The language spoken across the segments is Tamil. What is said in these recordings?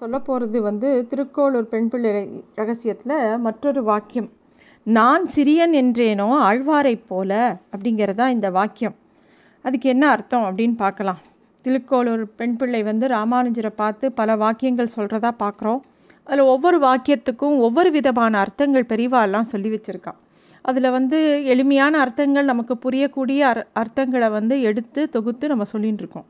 சொல்ல போகிறது வந்து திருக்கோளூர் பெண் பிள்ளை ரகசியத்தில் மற்றொரு வாக்கியம். நான் சிறியன் என்றேனோ ஆழ்வாரைப் போல அப்படிங்கிறதா இந்த வாக்கியம். அதுக்கு என்ன அர்த்தம் அப்படின்னு பார்க்கலாம். திருக்கோளூர் பெண் பிள்ளை வந்து ராமானுஜரை பார்த்து பல வாக்கியங்கள் சொல்கிறதா பார்க்குறோம். அதில் ஒவ்வொரு வாக்கியத்துக்கும் ஒவ்வொரு விதமான அர்த்தங்கள் பெரிவாலாம் சொல்லி வச்சுருக்கான் அதில் வந்து எளிமையான அர்த்தங்கள் நமக்கு புரியக்கூடிய அர் அர்த்தங்களை வந்து எடுத்து தொகுத்து நம்ம சொல்லிகிட்டு இருக்கோம்.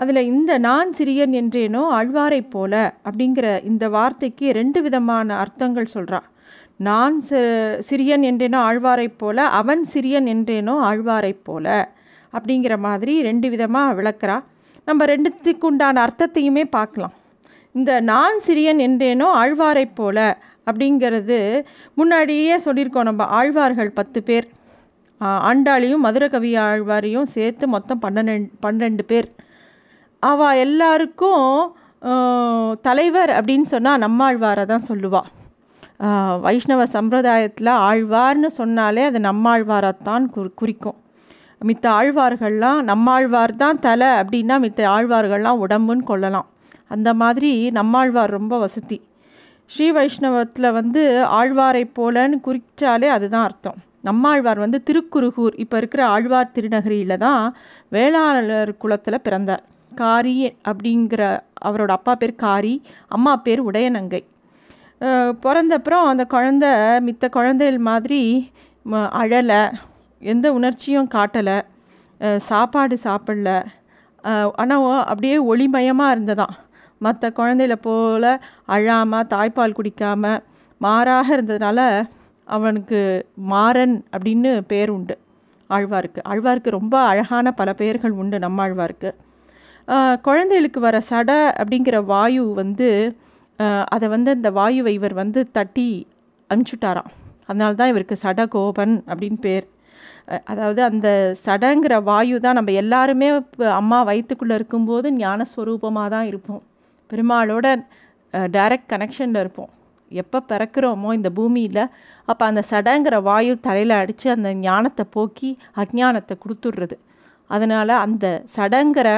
அதில் இந்த நான் சிறியன் என்றேனோ அழ்வாரைப் போல அப்படிங்கிற இந்த வார்த்தைக்கு ரெண்டு விதமான அர்த்தங்கள் சொல்கிறா நான் சிறியன் என்றேனோ ஆழ்வாரைப் போல அவன் சிறியன் என்றேனோ ஆழ்வாரைப் போல அப்படிங்கிற மாதிரி ரெண்டு விதமாக விளக்குறா. நம்ம ரெண்டுத்துக்கு உண்டான அர்த்தத்தையுமே பார்க்கலாம். இந்த நான் சிறியன் என்றேனோ ஆழ்வாரைப் போல அப்படிங்கிறது முன்னாடியே சொல்லியிருக்கோம் நம்ம ஆழ்வார்கள் பத்து பேர். ஆண்டாளியும் மதுரகவி ஆழ்வாரையும் சேர்த்து மொத்தம் பன்னெண்டு பன்னெண்டு பேர். அவள் எல்லாருக்கும் தலைவர் அப்படின்னு சொன்னால் நம்மாழ்வாரை தான் சொல்லுவாள் வைஷ்ணவ சம்பிரதாயத்தில் ஆழ்வார்னு சொன்னாலே அது நம்மாழ்வாரைத்தான் குறி குறிக்கும். மித்த ஆழ்வார்கள்லாம் நம்மாழ்வார் தான் தலை அப்படின்னா மித்த ஆழ்வார்கள்லாம் உடம்புன்னு கொள்ளலாம். அந்த மாதிரி நம்மாழ்வார் ரொம்ப வசதி. ஸ்ரீ வைஷ்ணவத்தில் வந்து ஆழ்வாரை போலன்னு குறிச்சாலே அதுதான் அர்த்தம். நம்மாழ்வார் வந்து திருக்குறுகூர் இப்போ இருக்கிற ஆழ்வார் திருநகரியில் தான் வேளாளர் குலத்தில் பிறந்தார். காரி அப்படிங்கிற அவரோட அப்பா பேர் காரி அம்மா பேர் உடையநங்கை. பிறந்தப்புறம் அந்த குழந்த மித்த குழந்தைகள் மாதிரி அழலை எந்த உணர்ச்சியும் காட்டலை சாப்பாடு சாப்பிடல. ஆனால் அப்படியே ஒளிமயமாக இருந்ததான். மற்ற குழந்தையில போல் அழாமல் தாய்ப்பால் குடிக்காமல் மாறாக இருந்ததுனால அவனுக்கு மாறன் அப்படின்னு பேர் உண்டு. ஆழ்வாருக்கு. ஆழ்வாருக்கு ரொம்ப அழகான பல பெயர்கள் உண்டு நம்ம ஆழ்வாருக்கு. குழந்தைகளுக்கு வர சடை அப்படிங்கிற வாயு வந்து அதை வந்து அந்த வாயுவை இவர் வந்து தட்டி அனுப்பிச்சுட்டாராம். அதனால தான் இவருக்கு சட கோபன் அப்படின்னு பேர். அதாவது அந்த சடங்கிற வாயு தான் நம்ம எல்லாருமே அம்மா வயிற்றுக்குள்ளே இருக்கும்போது ஞானஸ்வரூபமாக தான் இருப்போம். பெருமாளோட டைரக்ட் கனெக்ஷனில் இருப்போம். எப்போ பிறக்கிறோமோ இந்த பூமியில் அப்போ அந்த சடங்கிற வாயு தலையில் அடித்து அந்த ஞானத்தை போக்கி அஜானத்தை கொடுத்துட்றது. அதனால் அந்த சடங்கிற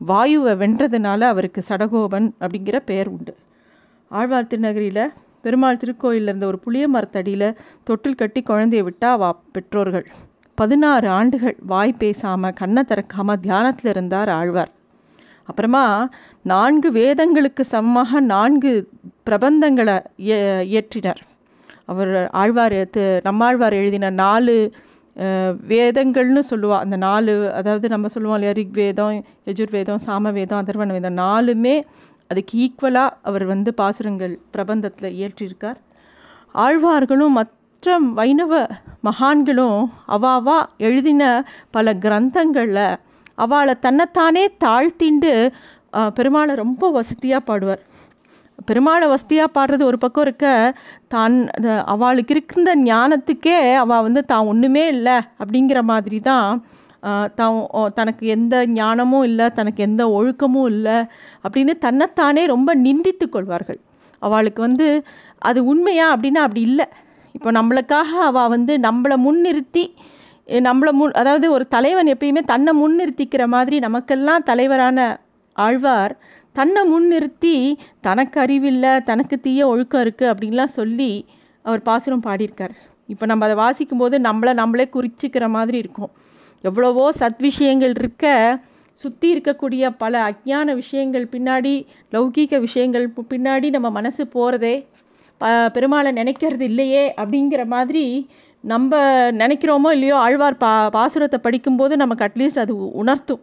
வாயுவை வென்றதுனால அவருக்கு சடகோபன் அப்படிங்கிற பெயர் உண்டு. ஆழ்வார் திருநகரியில் பெருமாள் திருக்கோயிலில் இருந்த ஒரு புளிய மரத்தடியில் தொட்டில் கட்டி குழந்தைய விட்டால் வா பெற்றோர்கள். பதினாறு ஆண்டுகள் வாய் பேசாமல் கண்ணை திறக்காமல் தியானத்தில் இருந்தார் ஆழ்வார். அப்புறமா நான்கு வேதங்களுக்கு சமமாக நான்கு பிரபந்தங்களை இயற்றினார். அவர் ஆழ்வார் நம்மாழ்வார் எழுதின நாலு வேதங்கள்னு சொல்லுவாள் அந்த நாலு அதாவது நம்ம சொல்லுவோம் இல்லையா ரிக்வேதம் யஜுர்வேதம் சாமவேதம் அதர்வண வேதம் நாலுமே அதுக்கு ஈக்குவலாக அவர் வந்து பாசுரங்கள் பிரபந்தத்தில் இயற்றியிருக்கார் ஆழ்வார்களும் மற்ற வைணவ மகான்களும் அவாவா எழுதின பல கிரந்தங்களில் அவளை தன்னைத்தானே தாழ்த்திண்டு பெருமாளை ரொம்ப வசதியாக பாடுவார். பெருமாளை வசதியாக பாடுறது ஒரு பக்கம் இருக்க தான் அவளுக்கு இருக்கிற ஞானத்துக்கே அவள் வந்து தான் ஒன்றுமே இல்லை அப்படிங்கிற மாதிரி தான் தான் தனக்கு எந்த ஞானமும் இல்லை தனக்கு எந்த ஒழுக்கமும் இல்லை அப்படின்னு தன்னைத்தானே ரொம்ப நிந்தித்து கொள்வார்கள். அவளுக்கு வந்து அது உண்மையா அப்படின்னா அப்படி இல்லை. இப்போ நம்மளுக்காக அவள் வந்து நம்மளை முன்னிறுத்தி நம்மளை முன் அதாவது ஒரு தலைவன் எப்பயுமே தன்னை முன்னிறுத்திக்கிற மாதிரி நமக்கெல்லாம் தலைவரான ஆழ்வார் தன்னை முன்னிறுத்தி தனக்கு அறிவில்லை தனக்கு தீய ஒழுக்கம் இருக்குது அப்படின்லாம் சொல்லி அவர் பாசுரம் பாடியிருக்கார். இப்போ நம்ம அதை வாசிக்கும் போது நம்மளை நம்மளே குறிச்சிக்கிற மாதிரி இருக்கும். எவ்வளவோ சத் விஷயங்கள் இருக்க சுற்றி இருக்கக்கூடிய பல அஜ்ஞான விஷயங்கள் பின்னாடி லௌகீக விஷயங்கள் பின்னாடி நம்ம மனசு போகிறதே ப பெருமாளை நினைக்கிறது இல்லையே அப்படிங்கிற மாதிரி நம்ம நினைக்கிறோமோ இல்லையோ ஆழ்வார் பா பாசுரத்தை படிக்கும்போது நமக்கு அட்லீஸ்ட் அது உணர்த்தும்.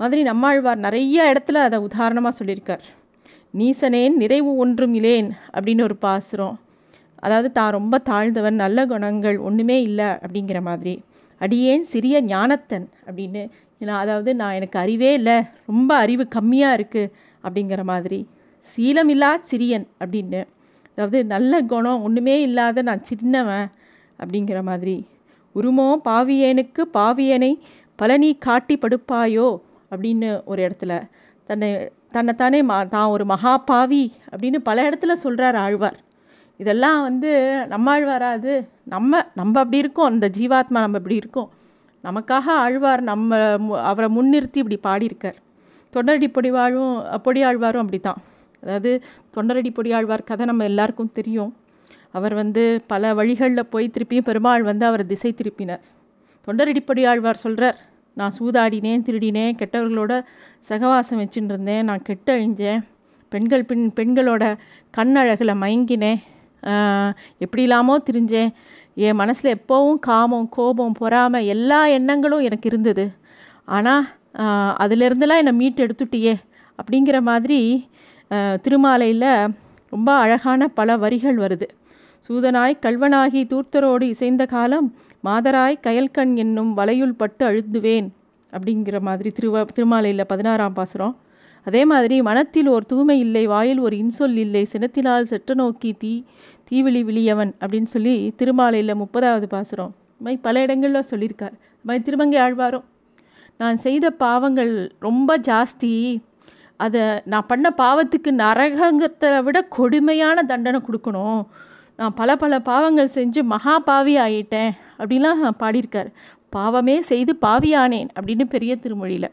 மாதிரி நம்மாழ்வார் நிறைய இடத்துல அதை உதாரணமாக சொல்லியிருக்கார். நீசனேன் நிறைவு ஒன்றும் இலேன் அப்படின்னு ஒரு பாசுரம். அதாவது தான் ரொம்ப தாழ்ந்தவன் நல்ல குணங்கள் ஒன்றுமே இல்லை அப்படிங்கிற மாதிரி. அடியேன் சிறிய ஞானத்தன் அப்படின்னு. அதாவது நான் எனக்கு அறிவே இல்லை ரொம்ப அறிவு கம்மியாக இருக்குது அப்படிங்கிற மாதிரி. சீலமில்லா சிறியன் அப்படின்னு. அதாவது நல்ல குணம் ஒன்றுமே இல்லாத நான் சின்னவன் அப்படிங்கிற மாதிரி. உருமோ பாவியனுக்கு பாவியனை பழனி காட்டி படுப்பாயோ அப்படின்னு ஒரு இடத்துல. தன்னை தன்னைத்தானே மா தான் ஒரு மகா பாவி அப்படின்னு பல இடத்துல சொல்கிறார் ஆழ்வார். இதெல்லாம் வந்து நம்மாழ்வாரா அது? நம்ம நம்ம அப்படி இருக்கோம். அந்த ஜீவாத்மா நம்ம இப்படி இருக்கோம். நமக்காக ஆழ்வார் நம்ம மு- அவரை முன்னிறுத்தி இப்படி பாடியிருக்கார். தொண்டரடி பொடிவாழும் பொடியாழ்வாரும் அப்படி தான் அதாவது தொண்டரடி பொடியாழ்வார் கதை நம்ம எல்லாருக்கும் தெரியும். அவர் வந்து பல வழிகளில் போய் திருப்பியும் பெருமாள் வந்து அவர் திசை திருப்பினார். தொண்டரடி பொடியாழ்வார் சொல்கிறார் நான் சூதாடினேன் திருடினேன் கெட்டவர்களோட சகவாசம் வச்சுட்டு இருந்தேன் நான் கெட்டு அழிஞ்சேன் பெண்கள் பெண் பெண்களோட கண்ணழகில் மயங்கினேன் எப்படி இல்லாமல் திரிஞ்சேன். என் மனசில் எப்போவும் காமம் கோபம் பொறாமை எல்லா எண்ணங்களும் எனக்கு இருந்தது. ஆனால் அதிலிருந்துலாம் என்னை மீட்டு எடுத்துட்டியே அப்படிங்கிற மாதிரி திருமாலையில் ரொம்ப அழகான பல வரிகள் வருது. சூதனாய் கல்வனாகி தூர்த்தரோடு இசைந்த காலம் மாதராய் கயல்கண் என்னும் வலையுள் பட்டு அழுந்துவேன் அப்படிங்கிற மாதிரி திருவ திருமாலையில் பதினாறாம் பாசுரம். அதே மாதிரி மனத்தில் ஒரு தூய்மை இல்லை வாயில் ஒரு இன்சொல் இல்லை சினத்தினால் செற்ற நோக்கி தீ தீவிழி விழியவன் அப்படின்னு சொல்லி திருமாலையில் முப்பதாவது பாசுரம். மாதிரி பல இடங்களில் சொல்லியிருக்கார். மாதிரி திருமங்கை ஆழ்வாரும் நான் செய்த பாவங்கள் ரொம்ப ஜாஸ்தி. அதை நான் பண்ண பாவத்துக்கு நரகங்கத்தை விட கொடுமையான தண்டனை கொடுக்கணும். நான் பல பல பாவங்கள் செஞ்சு மகா பாவி ஆயிட்டேன் அப்படின்லாம் பாடியிருக்கார். பாவமே செய்து பாவியானேன் அப்படின்னு பெரிய திருமொழியில்.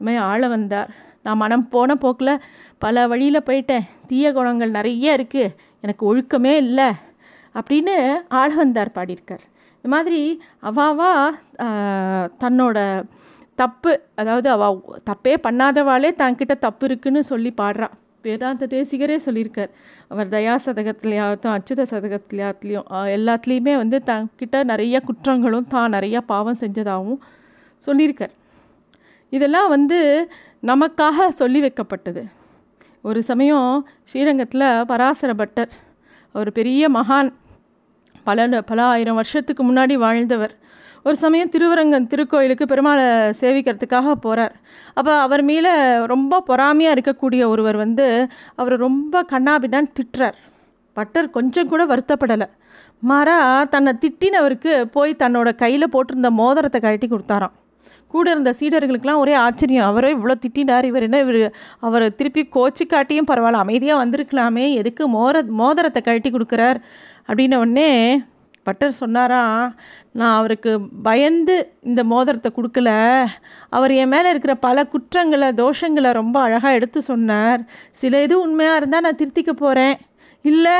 மாதிரி ஆள வந்தார். நான் மனம் போன போக்கில் பல வழியில் போயிட்டேன். தீய குணங்கள் நிறைய இருக்குது எனக்கு ஒழுக்கமே இல்லை அப்படின்னு ஆள வந்தார் பாடியிருக்கார். இந்த மாதிரி அவாவா தன்னோட தப்பு அதாவது அவ தப்பே பண்ணாதவாளே தன்கிட்ட தப்பு இருக்குன்னு சொல்லி பாடுறான் வேதாந்த தேசிகரே சொல்லியிருக்கார். அவர் தயா சதகத்துலையாகட்டும் அச்சுத சதகத்துலையாத்துலேயும் எல்லாத்துலேயுமே வந்து தங்கிட்ட நிறைய குற்றங்களும் தான் நிறையா பாவம் செஞ்சதாகவும் சொல்லியிருக்கார். இதெல்லாம் வந்து நமக்காக சொல்லி வைக்கப்பட்டது. ஒரு சமயம் ஸ்ரீரங்கத்தில் பராசர பட்டர் அவர் பெரிய மகான் பல பல ஆயிரம் வருஷத்துக்கு முன்னாடி வாழ்ந்தவர். ஒரு சமயம் திருவரங்கன் திருக்கோயிலுக்கு பெருமாளை சேவிக்கிறதுக்காக போகிறார் அப்போ அவர் மேலே ரொம்ப பொறாமையாக இருக்கக்கூடிய ஒருவர் வந்து அவர் ரொம்ப கண்ணாபின்னான் திட்டுறார். பட்டர் கொஞ்சம் கூட வருத்தப்படலை. மாறா தன்னை திட்டினவருக்கு போய் தன்னோட கையில் போட்டிருந்த மோதிரத்தை கழட்டி கொடுத்தாராம். கூட இருந்த சீடர்களுக்கெல்லாம் ஒரே ஆச்சரியம். அவரே இவ்வளோ திட்டினார் இவர் என்ன இவர்? அவர் திருப்பி கோச்சு காட்டியும் பரவாயில்ல அமைதியாக வந்திருக்கலாமே எதுக்கு மோர மோதிரத்தை கழட்டி கொடுக்குறார்? அப்படின்ன உடனே பட்டர் சொன்னாரா நான் அவருக்கு பயந்து இந்த மோதிரத்தை கொடுக்கல. அவர் என் மேலே இருக்கிற பல குற்றங்களை தோஷங்களை ரொம்ப அழகாக எடுத்து சொன்னார். சில இது உண்மையாக இருந்தால் நான் திருத்திக்க போகிறேன் இல்லை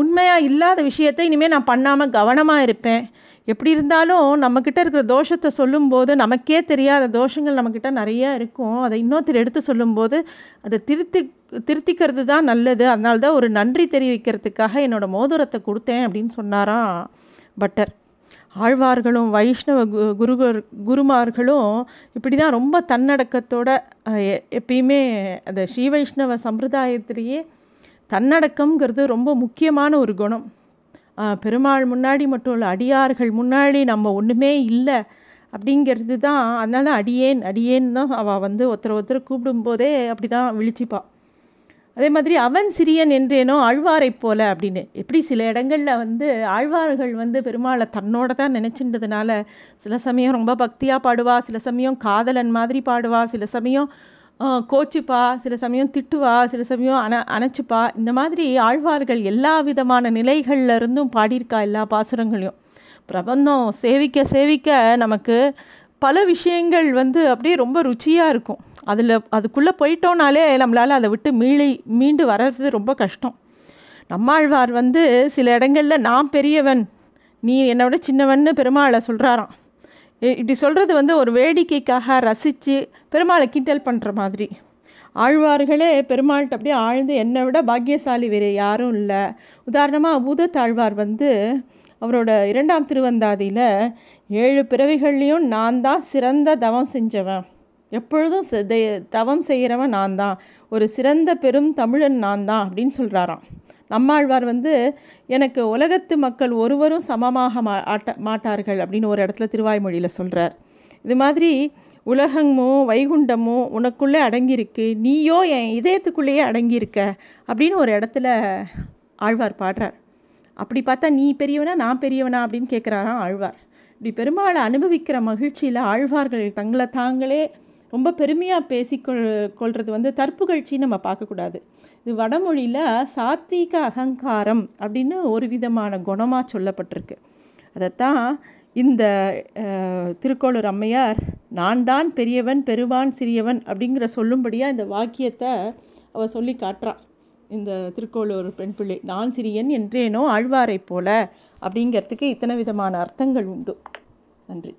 உண்மையாக இல்லாத விஷயத்தை இனிமேல் நான் பண்ணாமல் கவனமாக இருப்பேன். எப்படி இருந்தாலும் நம்மக்கிட்ட இருக்கிற தோஷத்தை சொல்லும்போது நமக்கே தெரியாத தோஷங்கள் நம்மக்கிட்ட நிறையா இருக்கும். அதை இன்னொருத்தர் எடுத்து சொல்லும்போது அதை திருத்தி திருத்திக்கிறது தான் நல்லது. அதனால தான் ஒரு நன்றி தெரிவிக்கிறதுக்காக என்னோடய மோதிரத்தை கொடுத்தேன் அப்படின்னு சொன்னாராம் பட்டர். ஆழ்வார்களும் வைஷ்ணவ குரு குருமார்களும் இப்படி தான் ரொம்ப தன்னடக்கத்தோட எப்பயுமே அந்த ஸ்ரீ வைஷ்ணவ சம்பிரதாயத்திலேயே தன்னடக்கம்ங்கிறது ரொம்ப முக்கியமான ஒரு குணம். பெருமாள் முன்னாடி மட்டும் இல்லை அடியார்கள் முன்னாடி நம்ம ஒன்றுமே இல்லை அப்படிங்கிறது தான் அதனால தான் அடியேன் அடியேன் தான் அவள் வந்து ஒருத்தர் ஒருத்தர் கூப்பிடும்போதே அப்படி தான் விழிச்சிப்பாள் அதே மாதிரி அவன் சிறியன் என்றேனோ ஆழ்வாரை போல அப்படின்னு. எப்படி சில இடங்களில் வந்து ஆழ்வார்கள் வந்து பெருமாளை தன்னோட தான் நினச்சின்றதுனால சில சமயம் ரொம்ப பக்தியாக பாடுவா சில சமயம் காதலன் மாதிரி பாடுவா சில சமயம் கோச்சுப்பா சில சமயம் திட்டுவா சில சமயம் அண அணைச்சிப்பா. இந்த மாதிரி ஆழ்வார்கள் எல்லா விதமான நிலைகள்ல இருந்தும் பாடியிருக்கா எல்லா பாசுரங்களையும். பிரபந்தம் சேவிக்க சேவிக்க நமக்கு பல விஷயங்கள் வந்து அப்படியே ரொம்ப ருச்சியாக இருக்கும். அதில் அதுக்குள்ளே போயிட்டோனாலே நம்மளால் அதை விட்டு மீளி மீண்டு வர்றது ரொம்ப கஷ்டம். நம்மாழ்வார் வந்து சில இடங்களில் நான் பெரியவன் நீ என்னை விட சின்னவன்னு பெருமாளை சொல்கிறாராம் இப்படி சொல்கிறது வந்து ஒரு வேடிக்கைக்காக ரசித்து பெருமாளை கிண்டல் பண்ணுற மாதிரி. ஆழ்வார்களே பெருமாள்கிட்ட அப்படியே ஆழ்ந்து என்னை விட பாக்கியசாலி வேறு யாரும் இல்லை. உதாரணமாக பூதத்தாழ்வார் வந்து அவரோட இரண்டாம் திருவந்தாதியில் ஏழு பிறவிகள்லேயும் நான் தான் சிறந்த தவம் செஞ்சவன். எப்பொழுதும் தவம் செய்கிறவன் நான் தான். ஒரு சிறந்த பெரும் தமிழன் நான் தான் அப்படின்னு சொல்கிறாராம் நம்மாழ்வார் வந்து எனக்கு உலகத்து மக்கள் ஒருவரும் சமமாக மா ஆட்ட மாட்டார்கள் அப்படின்னு ஒரு இடத்துல திருவாய்மொழியில் சொல்கிறார் இது மாதிரி உலகமும் வைகுண்டமும் உனக்குள்ளே அடங்கியிருக்கு. நீயோ என் இதயத்துக்குள்ளேயே அடங்கியிருக்க அப்படின்னு ஒரு இடத்துல ஆழ்வார் பாடுறார். அப்படி பார்த்தா நீ பெரியவனா நான் பெரியவனா அப்படின்னு கேட்குறாராம் ஆழ்வார். இப்படி பெருமாளை அனுபவிக்கிற மகிழ்ச்சியில் ஆழ்வார்கள் தங்களை தாங்களே ரொம்ப பெருமையாக பேசிக்கொள் கொள்வது வந்து தற்புகழ்ச்சி நம்ம பார்க்கக்கூடாது. இது வடமொழியில் சாத்வீக அகங்காரம் அப்படின்னு ஒரு விதமான குணமாக சொல்லப்பட்டிருக்கு. அதைத்தான் இந்த திருக்கோளூர் அம்மையார் நான் தான் பெரியவன் பெருவான் சிறியவன் அப்படிங்கிற சொல்லும்படியாக இந்த வாக்கியத்தை அவள் சொல்லி காட்டுறான் இந்த திருக்கோளூர் பெண் பிள்ளை நான் சிறியன் என்றேனோ ஆழ்வாரை போல அப்படிங்கிறதுக்கு இத்தனை விதமான அர்த்தங்கள் உண்டு. நன்றி.